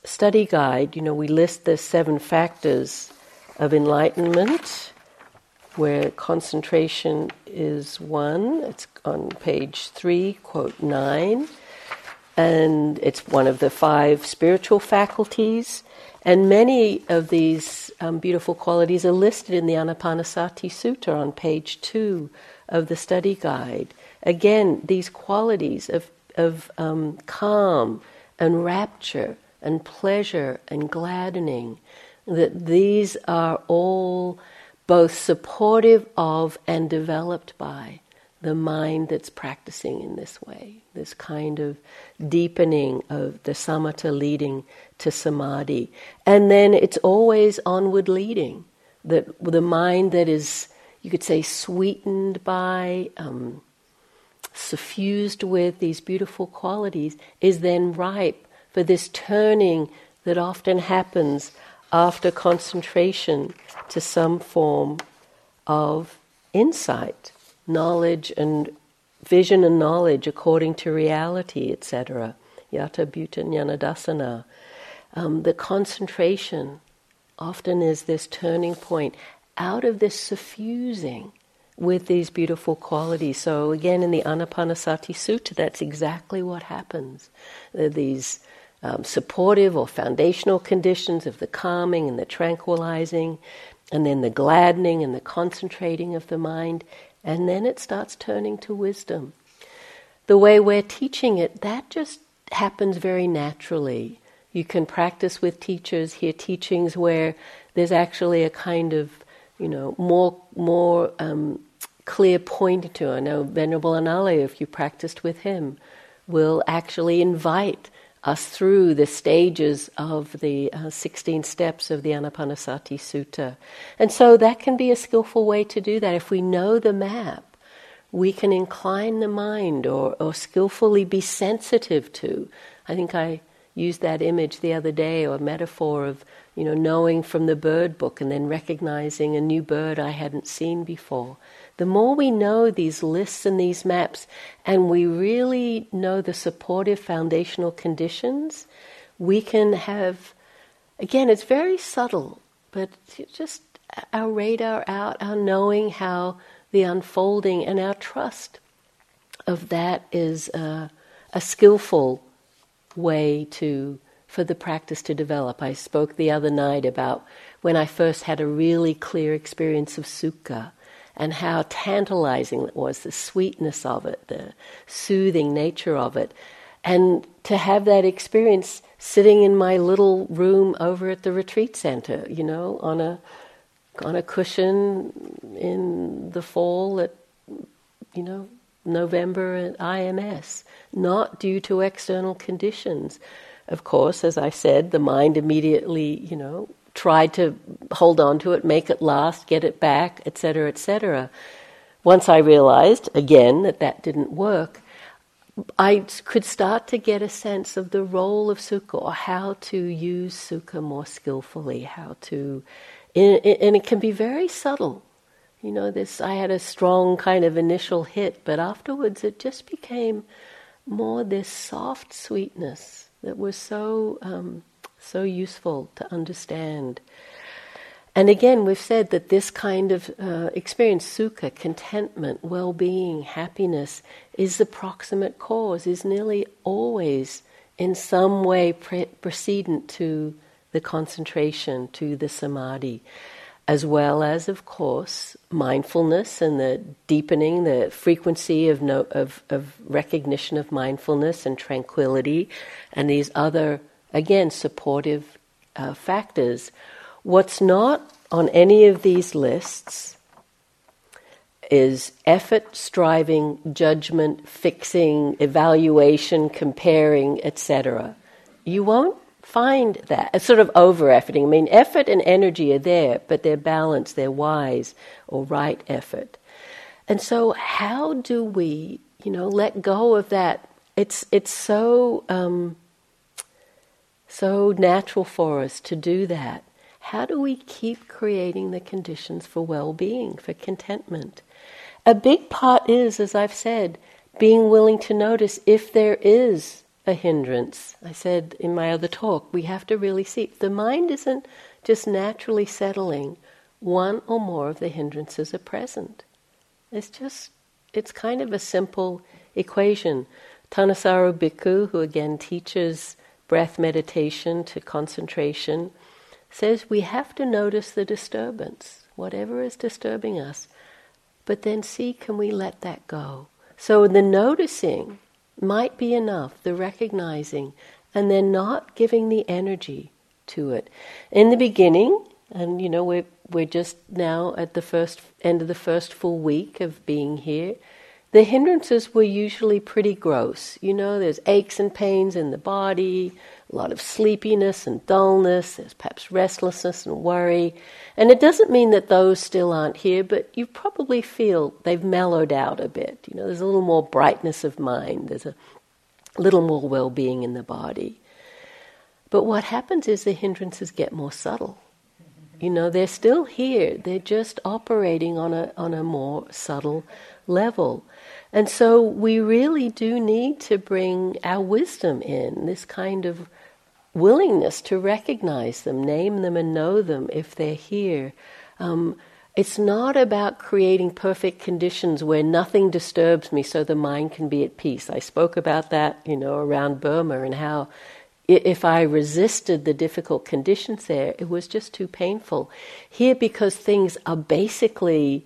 study guide, you know, we list the seven factors of enlightenment, where concentration is one. It's on page three, quote nine. And it's one of the five spiritual faculties. And many of these um, beautiful qualities are listed in the Anapanasati Sutta on page two of the study guide. Again, these qualities of, of um, calm and rapture and pleasure and gladdening, that these are all both supportive of and developed by the mind that's practicing in this way, this kind of deepening of the samatha leading to samadhi. And then it's always onward leading, that the mind that is, you could say, sweetened by, um, suffused with these beautiful qualities, is then ripe for this turning that often happens after concentration to some form of insight, knowledge and vision and knowledge according to reality, etc. Yata Bhuta Jnanadasana. Um, the concentration often is this turning point out of this suffusing with these beautiful qualities. So, again, in the Anapanasati Sutta, that's exactly what happens. these um, supportive or foundational conditions of the calming and the tranquilizing, and then the gladdening and the concentrating of the mind, and then it starts turning to wisdom. The way we're teaching it, that just happens very naturally. You can practice with teachers, hear teachings where there's actually a kind of, you know, more more um, clear point to. I know Venerable Analayo, if you practiced with him, will actually invite us through the stages of the uh, 16 steps of the Anapanasati Sutta. And so that can be a skillful way to do that. If we know the map, we can incline the mind or, or skillfully be sensitive to. I think I used that image the other day or metaphor of you know knowing from the bird book and then recognizing a new bird I hadn't seen before the more we know these lists and these maps, and we really know the supportive foundational conditions, we can have, again, it's very subtle, but just our radar out, our knowing how the unfolding and our trust of that is a skillful way to for the practice to develop. I spoke the other night about when I first had a really clear experience of sukha and how tantalizing it was, the sweetness of it, the soothing nature of it. And to have that experience sitting in my little room over at the retreat center, you know, on a on a cushion in the fall at you know November at IMS, not due to external conditions. Of course, as I said, the mind immediately, you know, tried to hold on to it, make it last, get it back, etc., etc. Once I realized, again, that that didn't work, I could start to get a sense of the role of sukha or how to use sukha more skillfully, how to, and it can be very subtle. You know, this I had a strong kind of initial hit, but afterwards it just became more this soft sweetness that was so um, so useful to understand. And again, we've said that this kind of uh, experience, sukha, contentment, well being, happiness, is the proximate cause, is nearly always in some way pre- precedent to the concentration, to the samadhi, as well as, of course, mindfulness and the deepening, the frequency of, no, of, of recognition of mindfulness and tranquility, and these other again, supportive uh, factors. What's not on any of these lists is effort, striving, judgment, fixing, evaluation, comparing, etc. You won't find that. It's sort of over efforting. I mean, effort and energy are there, but they're balanced, they're wise or right effort. And so, how do we, you know, let go of that? It's it's so um, so natural for us to do that. how do we keep creating the conditions for well being, for contentment? A big part is, as I've said, being willing to notice if there is a hindrance. I said in my other talk, we have to really see. The mind isn't just naturally settling, one or more of the hindrances are present. It's just, it's kind of a simple equation. Thanissaro Bhikkhu, who again teaches breath meditation to concentration, says we have to notice the disturbance, whatever is disturbing us, but then see can we let that go. So the noticing might be enough, the recognizing, and then not giving the energy to it. In the beginning, and you know, we're, we're just now at the first end of the first full week of being here, the hindrances were usually pretty gross. You know, there's aches and pains in the body, a lot of sleepiness and dullness, there's perhaps restlessness and worry. And it doesn't mean that those still aren't here, but you probably feel they've mellowed out a bit. You know, there's a little more brightness of mind, there's a little more well being in the body. But what happens is the hindrances get more subtle. You know, they're still here, they're just operating on a, on a more subtle level. And so we really do need to bring our wisdom in, this kind of willingness to recognize them, name them, and know them if they're here. Um, it's not about creating perfect conditions where nothing disturbs me so the mind can be at peace. I spoke about that, you know, around Burma and how if I resisted the difficult conditions there, it was just too painful. Here, because things are basically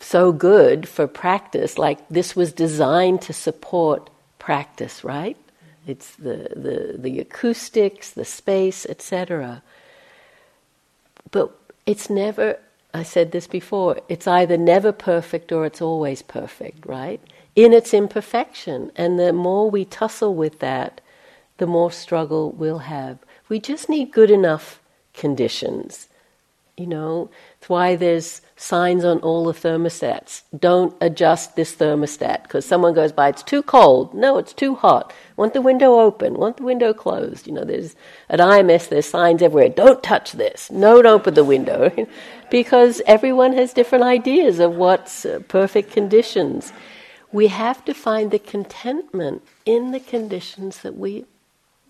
so good for practice, like this was designed to support practice, right? It's the, the, the acoustics, the space, etc. But it's never, I said this before, it's either never perfect or it's always perfect, right? In its imperfection. And the more we tussle with that, the more struggle we'll have. We just need good enough conditions. You know, it's why there's signs on all the thermostats. Don't adjust this thermostat because someone goes by, it's too cold. No, it's too hot. Want the window open. Want the window closed. You know, there's at IMS there's signs everywhere. Don't touch this. No, don't open the window, [LAUGHS] because everyone has different ideas of what's uh, perfect conditions. We have to find the contentment in the conditions that we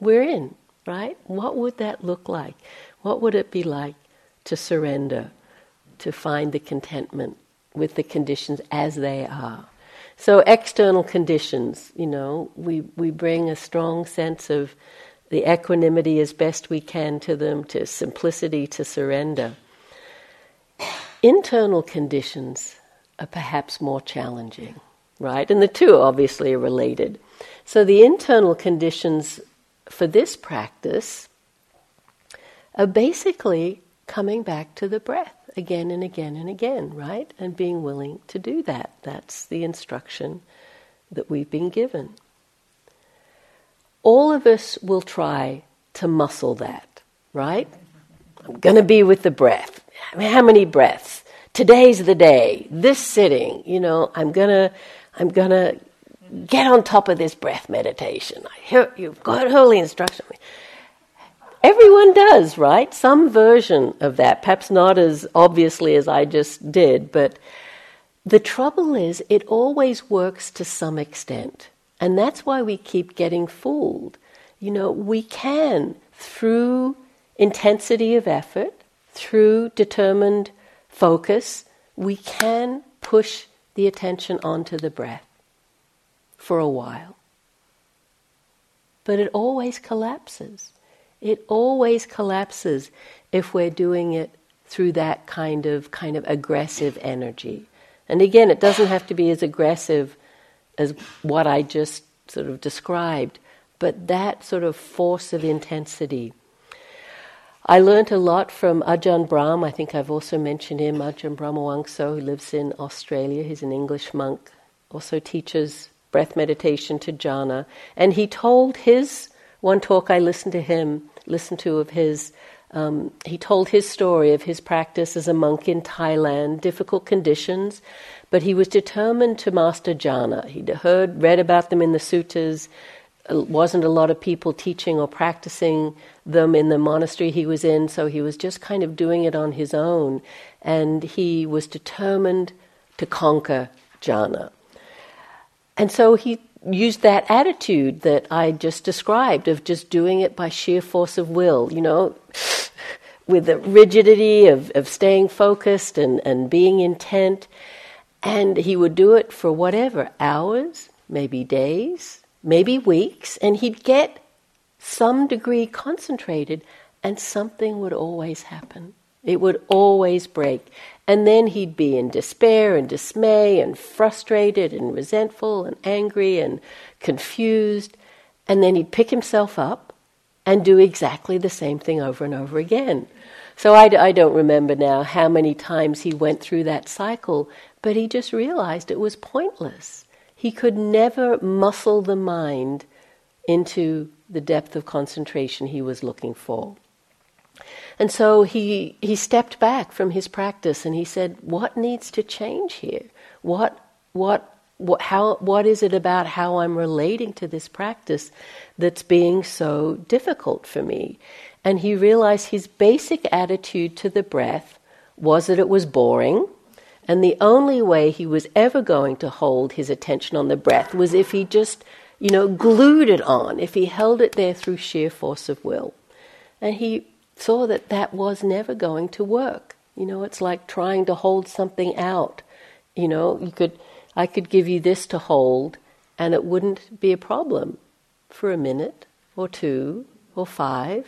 we're in, right? What would that look like? What would it be like to surrender, to find the contentment with the conditions as they are? So, external conditions, you know, we, we bring a strong sense of the equanimity as best we can to them, to simplicity, to surrender. Internal conditions are perhaps more challenging, right? And the two obviously are related. So, the internal conditions for this practice are basically coming back to the breath again and again and again, right? And being willing to do that. That's the instruction that we've been given. All of us will try to muscle that, right? I'm going to be with the breath. How many breaths? Today's the day. This sitting, you know, I'm going to I'm going to get on top of this breath meditation. I hear you've got holy instruction. Everyone does, right? Some version of that, perhaps not as obviously as I just did, but the trouble is it always works to some extent. And that's why we keep getting fooled. You know, we can, through intensity of effort, through determined focus, we can push the attention onto the breath for a while. But it always collapses. It always collapses if we're doing it through that kind of kind of aggressive energy. And again, it doesn't have to be as aggressive as what I just sort of described, but that sort of force of intensity. I learned a lot from Ajahn Brahm. I think I've also mentioned him, Ajahn Brahmavamso, who lives in Australia. He's an English monk, also teaches breath meditation to jhana. And he told his one talk I listened to him, listened to of his. Um, he told his story of his practice as a monk in Thailand, difficult conditions, but he was determined to master jhana. He'd heard, read about them in the suttas, wasn't a lot of people teaching or practicing them in the monastery he was in, so he was just kind of doing it on his own. And he was determined to conquer jhana. And so he used that attitude that I just described of just doing it by sheer force of will, you know, [SIGHS] with the rigidity of, of staying focused and, and being intent. And he would do it for whatever hours, maybe days, maybe weeks, and he'd get some degree concentrated, and something would always happen. It would always break. And then he'd be in despair and dismay and frustrated and resentful and angry and confused. And then he'd pick himself up and do exactly the same thing over and over again. So I, I don't remember now how many times he went through that cycle, but he just realized it was pointless. He could never muscle the mind into the depth of concentration he was looking for. And so he, he stepped back from his practice and he said, What needs to change here? What, what, what, how, what is it about how I'm relating to this practice that's being so difficult for me? And he realized his basic attitude to the breath was that it was boring. And the only way he was ever going to hold his attention on the breath was if he just, you know, glued it on, if he held it there through sheer force of will. And he saw that that was never going to work. You know, it's like trying to hold something out. You know, you could, I could give you this to hold, and it wouldn't be a problem for a minute or two or five.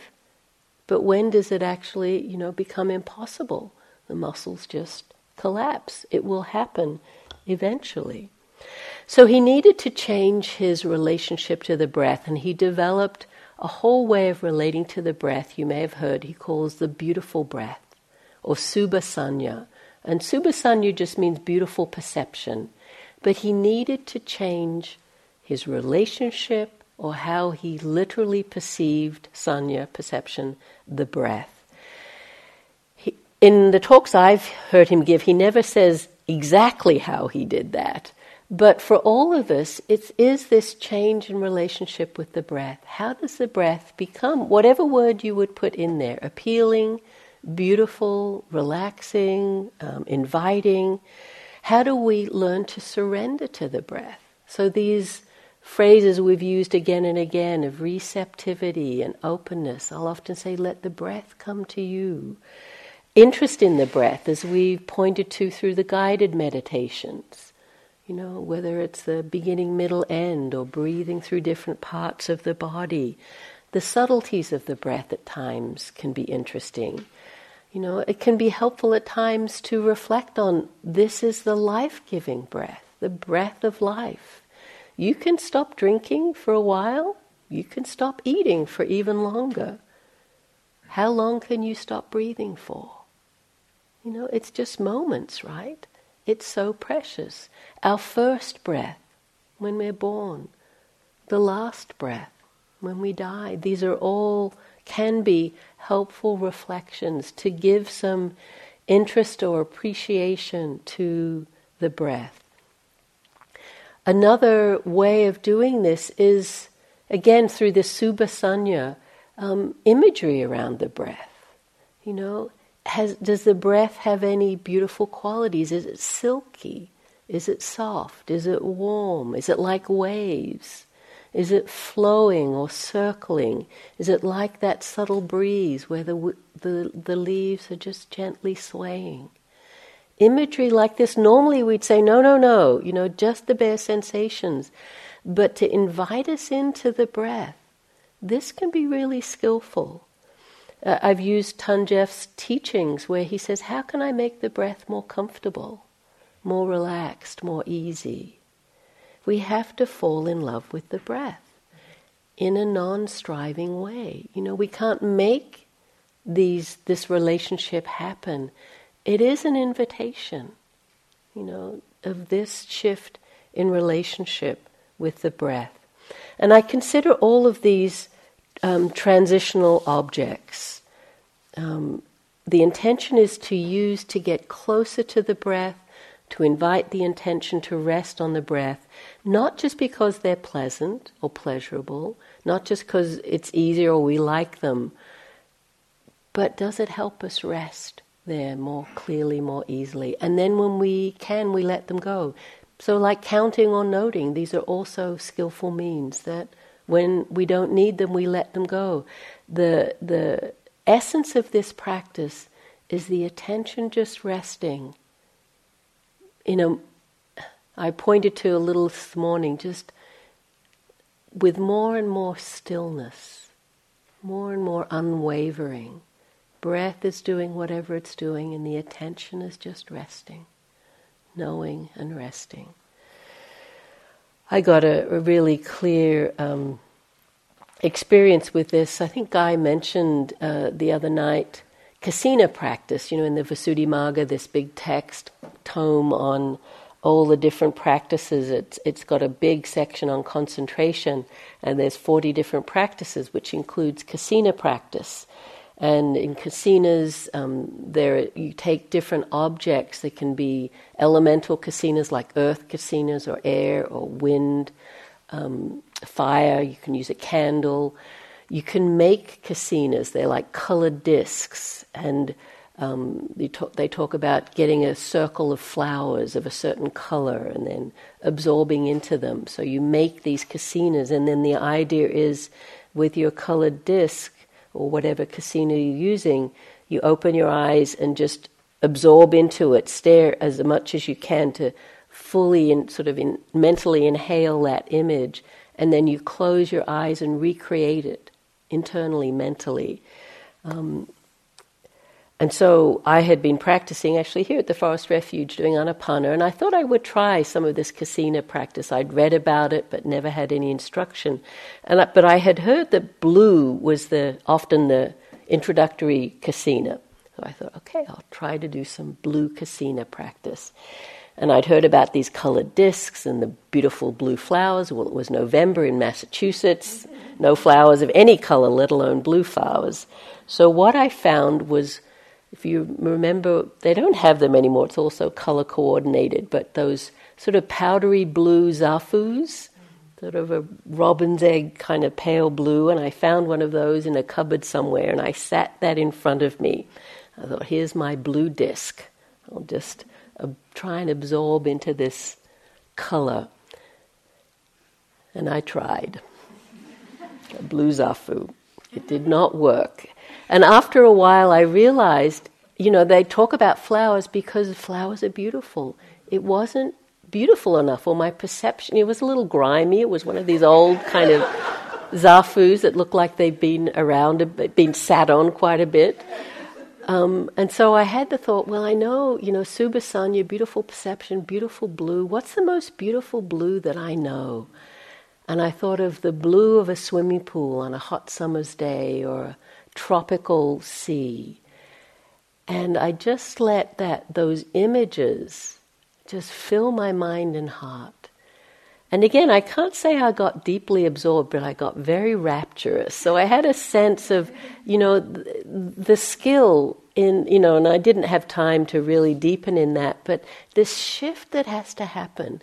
But when does it actually, you know, become impossible? The muscles just collapse. It will happen eventually. So he needed to change his relationship to the breath, and he developed a whole way of relating to the breath you may have heard he calls the beautiful breath or subhasanya. And subhasanya just means beautiful perception. But he needed to change his relationship or how he literally perceived sanya, perception, the breath. He, in the talks I've heard him give, he never says exactly how he did that. But for all of us, it is this change in relationship with the breath. How does the breath become, whatever word you would put in there, appealing, beautiful, relaxing, um, inviting? How do we learn to surrender to the breath? So these phrases we've used again and again of receptivity and openness, I'll often say, let the breath come to you. Interest in the breath, as we've pointed to through the guided meditations you know, whether it's the beginning, middle, end, or breathing through different parts of the body. The subtleties of the breath at times can be interesting. You know, it can be helpful at times to reflect on this is the life giving breath, the breath of life. You can stop drinking for a while, you can stop eating for even longer. How long can you stop breathing for? You know, it's just moments, right? It's so precious. Our first breath when we're born, the last breath when we die, these are all can be helpful reflections to give some interest or appreciation to the breath. Another way of doing this is, again, through the subhasanya um, imagery around the breath. You know, has, does the breath have any beautiful qualities? Is it silky? Is it soft? Is it warm? Is it like waves? Is it flowing or circling? Is it like that subtle breeze where the, the, the leaves are just gently swaying? Imagery like this, normally we'd say, no, no, no, you know, just the bare sensations. But to invite us into the breath, this can be really skillful. Uh, I've used Than Geoff's teachings where he says, How can I make the breath more comfortable, more relaxed, more easy? We have to fall in love with the breath in a non striving way. You know, we can't make these, this relationship happen. It is an invitation, you know, of this shift in relationship with the breath. And I consider all of these um, transitional objects. Um, the intention is to use to get closer to the breath, to invite the intention to rest on the breath, not just because they're pleasant or pleasurable, not just because it's easier or we like them, but does it help us rest there more clearly, more easily? And then when we can, we let them go. So, like counting or noting, these are also skillful means that when we don't need them, we let them go. The, the essence of this practice is the attention just resting. You know, I pointed to a little this morning, just with more and more stillness, more and more unwavering. Breath is doing whatever it's doing, and the attention is just resting, knowing and resting. I got a, a really clear um, experience with this. I think Guy mentioned uh, the other night kasina practice, you know, in the Visuddhimagga, this big text tome on all the different practices. It's, it's got a big section on concentration, and there's 40 different practices, which includes kasina practice. And in kasinas, um, there you take different objects. They can be elemental kasinas like earth kasinas, or air, or wind, um, fire. You can use a candle. You can make kasinas. They're like colored discs, and um, talk, they talk about getting a circle of flowers of a certain color and then absorbing into them. So you make these kasinas, and then the idea is with your colored disc or whatever kasina you're using, you open your eyes and just absorb into it, stare as much as you can to fully and sort of in, mentally inhale that image, and then you close your eyes and recreate it internally, mentally. Um, and so I had been practicing actually here at the Forest Refuge doing Anapana, and I thought I would try some of this kasina practice. I'd read about it, but never had any instruction. And I, but I had heard that blue was the often the introductory kasina. So I thought, okay, I'll try to do some blue kasina practice. And I'd heard about these colored discs and the beautiful blue flowers. Well, it was November in Massachusetts, no flowers of any color, let alone blue flowers. So what I found was if you remember, they don't have them anymore. It's also color coordinated, but those sort of powdery blue zafus, sort of a robin's egg kind of pale blue, and I found one of those in a cupboard somewhere, and I sat that in front of me. I thought, here's my blue disc. I'll just try and absorb into this color. And I tried. blue zafu. It did not work. And after a while, I realized, you know, they talk about flowers because flowers are beautiful. It wasn't beautiful enough, or my perception, it was a little grimy. It was one of these old kind of zafus that looked like they'd been around, been sat on quite a bit. Um, and so I had the thought, well, I know, you know, Subhasanya, beautiful perception, beautiful blue. What's the most beautiful blue that I know? And I thought of the blue of a swimming pool on a hot summer's day or a tropical sea. And I just let that those images just fill my mind and heart. And again, I can't say I got deeply absorbed, but I got very rapturous. So I had a sense of, you know, the skill in, you know, and I didn't have time to really deepen in that, but this shift that has to happen.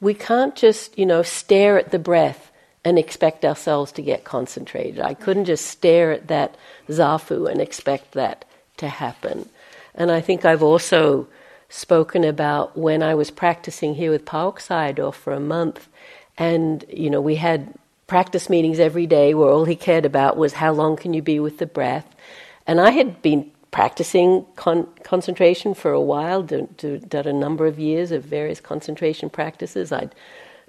We can't just, you know, stare at the breath and expect ourselves to get concentrated. I couldn't just stare at that zafu and expect that to happen. And I think I've also spoken about when I was practicing here with Pa Auk Sayadaw for a month, and you know we had practice meetings every day where all he cared about was how long can you be with the breath, and I had been practicing con- concentration for a while, done, done a number of years of various concentration practices. I'd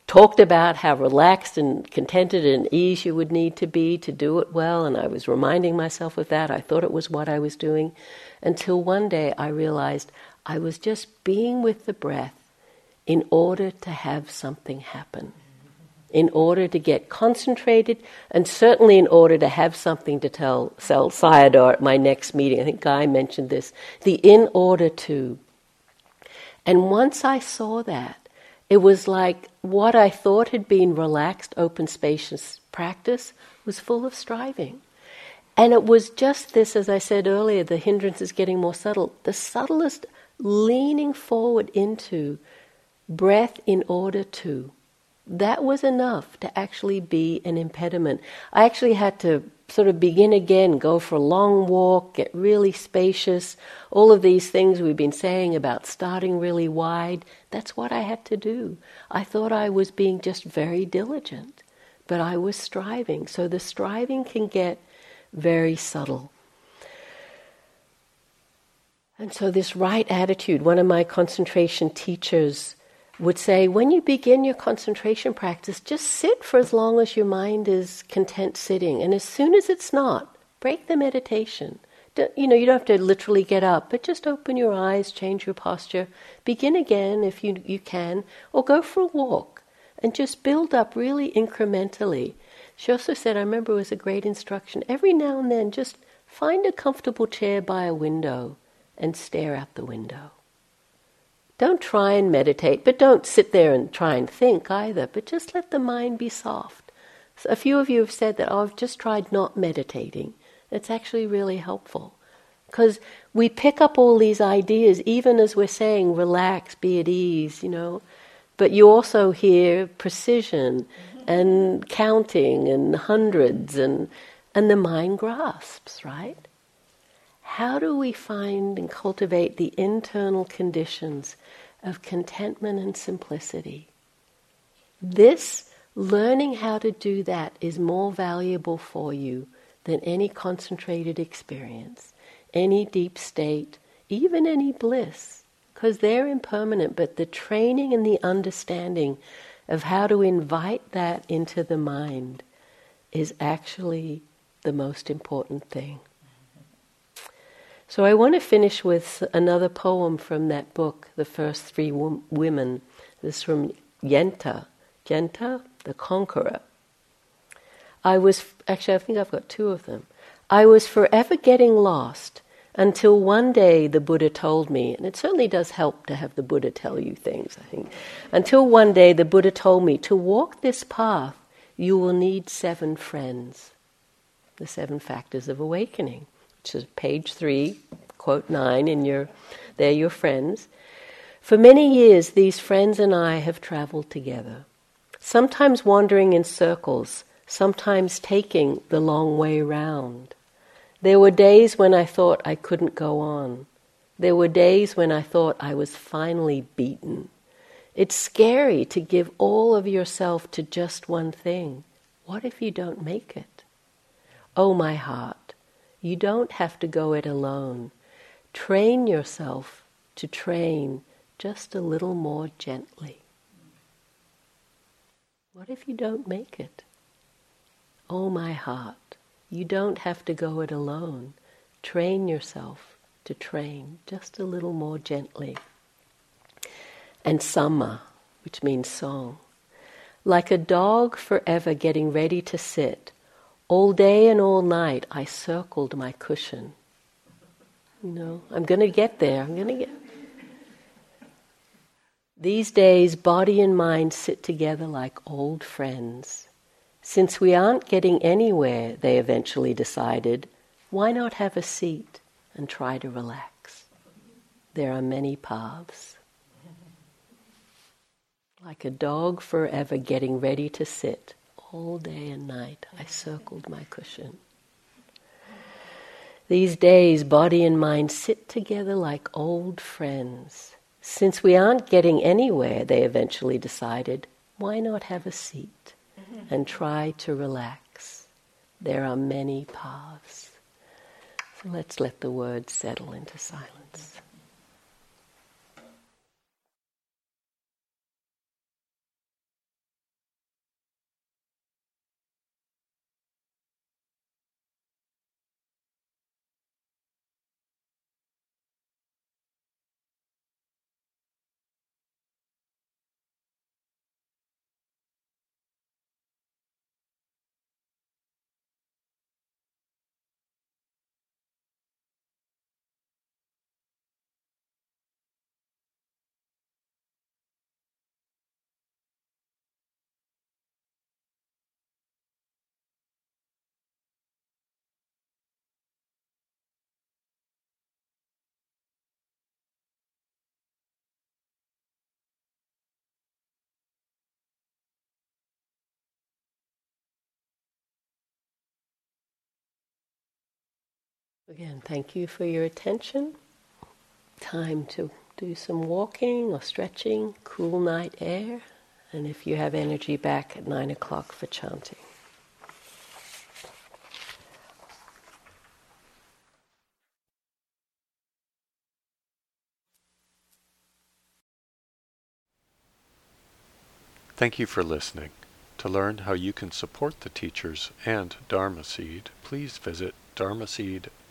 talked about how relaxed and contented and ease you would need to be to do it well, and I was reminding myself of that. I thought it was what I was doing until one day I realized I was just being with the breath in order to have something happen, in order to get concentrated, and certainly in order to have something to tell, Sayadaw at my next meeting. I think Guy mentioned this the in order to. And once I saw that, it was like what I thought had been relaxed, open, spacious practice was full of striving. And it was just this, as I said earlier, the hindrance is getting more subtle. The subtlest leaning forward into breath in order to. That was enough to actually be an impediment. I actually had to sort of begin again, go for a long walk, get really spacious. All of these things we've been saying about starting really wide, that's what I had to do. I thought I was being just very diligent, but I was striving. So the striving can get very subtle. And so, this right attitude, one of my concentration teachers would say when you begin your concentration practice, just sit for as long as your mind is content sitting. And as soon as it's not, break the meditation. You know, you don't have to literally get up, but just open your eyes, change your posture, begin again if you, you can, or go for a walk and just build up really incrementally. She also said, I remember it was a great instruction, every now and then just find a comfortable chair by a window and stare out the window. Don't try and meditate, but don't sit there and try and think either, but just let the mind be soft. So a few of you have said that, oh, I've just tried not meditating. It's actually really helpful. Because we pick up all these ideas, even as we're saying, relax, be at ease, you know. But you also hear precision and counting and hundreds, and, and the mind grasps, right? How do we find and cultivate the internal conditions of contentment and simplicity. This, learning how to do that, is more valuable for you than any concentrated experience, any deep state, even any bliss, because they're impermanent. But the training and the understanding of how to invite that into the mind is actually the most important thing. So I want to finish with another poem from that book, The First Free Women. This is from Yenta. Yenta, the Conqueror. I was, actually, I think I've got two of them. I was forever getting lost until one day the Buddha told me, and it certainly does help to have the Buddha tell you things, I think. Until one day the Buddha told me, to walk this path, you will need seven friends. The seven factors of awakening is page three, quote nine, in your, they're your friends. For many years, these friends and I have traveled together, sometimes wandering in circles, sometimes taking the long way round. There were days when I thought I couldn't go on. There were days when I thought I was finally beaten. It's scary to give all of yourself to just one thing. What if you don't make it? Oh, my heart, you don't have to go it alone. Train yourself to train just a little more gently. What if you don't make it? Oh, my heart, you don't have to go it alone. Train yourself to train just a little more gently. And samma, which means song. Like a dog forever getting ready to sit, all day and all night, I circled my cushion. You know, I'm going to get there. I'm going to get. These days, body and mind sit together like old friends. Since we aren't getting anywhere, they eventually decided, why not have a seat and try to relax? There are many paths. Like a dog forever getting ready to sit Whole day and night I circled my cushion. These days, body and mind sit together like old friends. Since we aren't getting anywhere, they eventually decided, why not have a seat and try to relax? There are many paths. So let's let the words settle into silence. Again, thank you for your attention. Time to do some walking or stretching, cool night air, and if you have energy back at nine o'clock for chanting. Thank you for listening. To learn how you can support the teachers and Dharma Seed, please visit dharma dharmaseed.org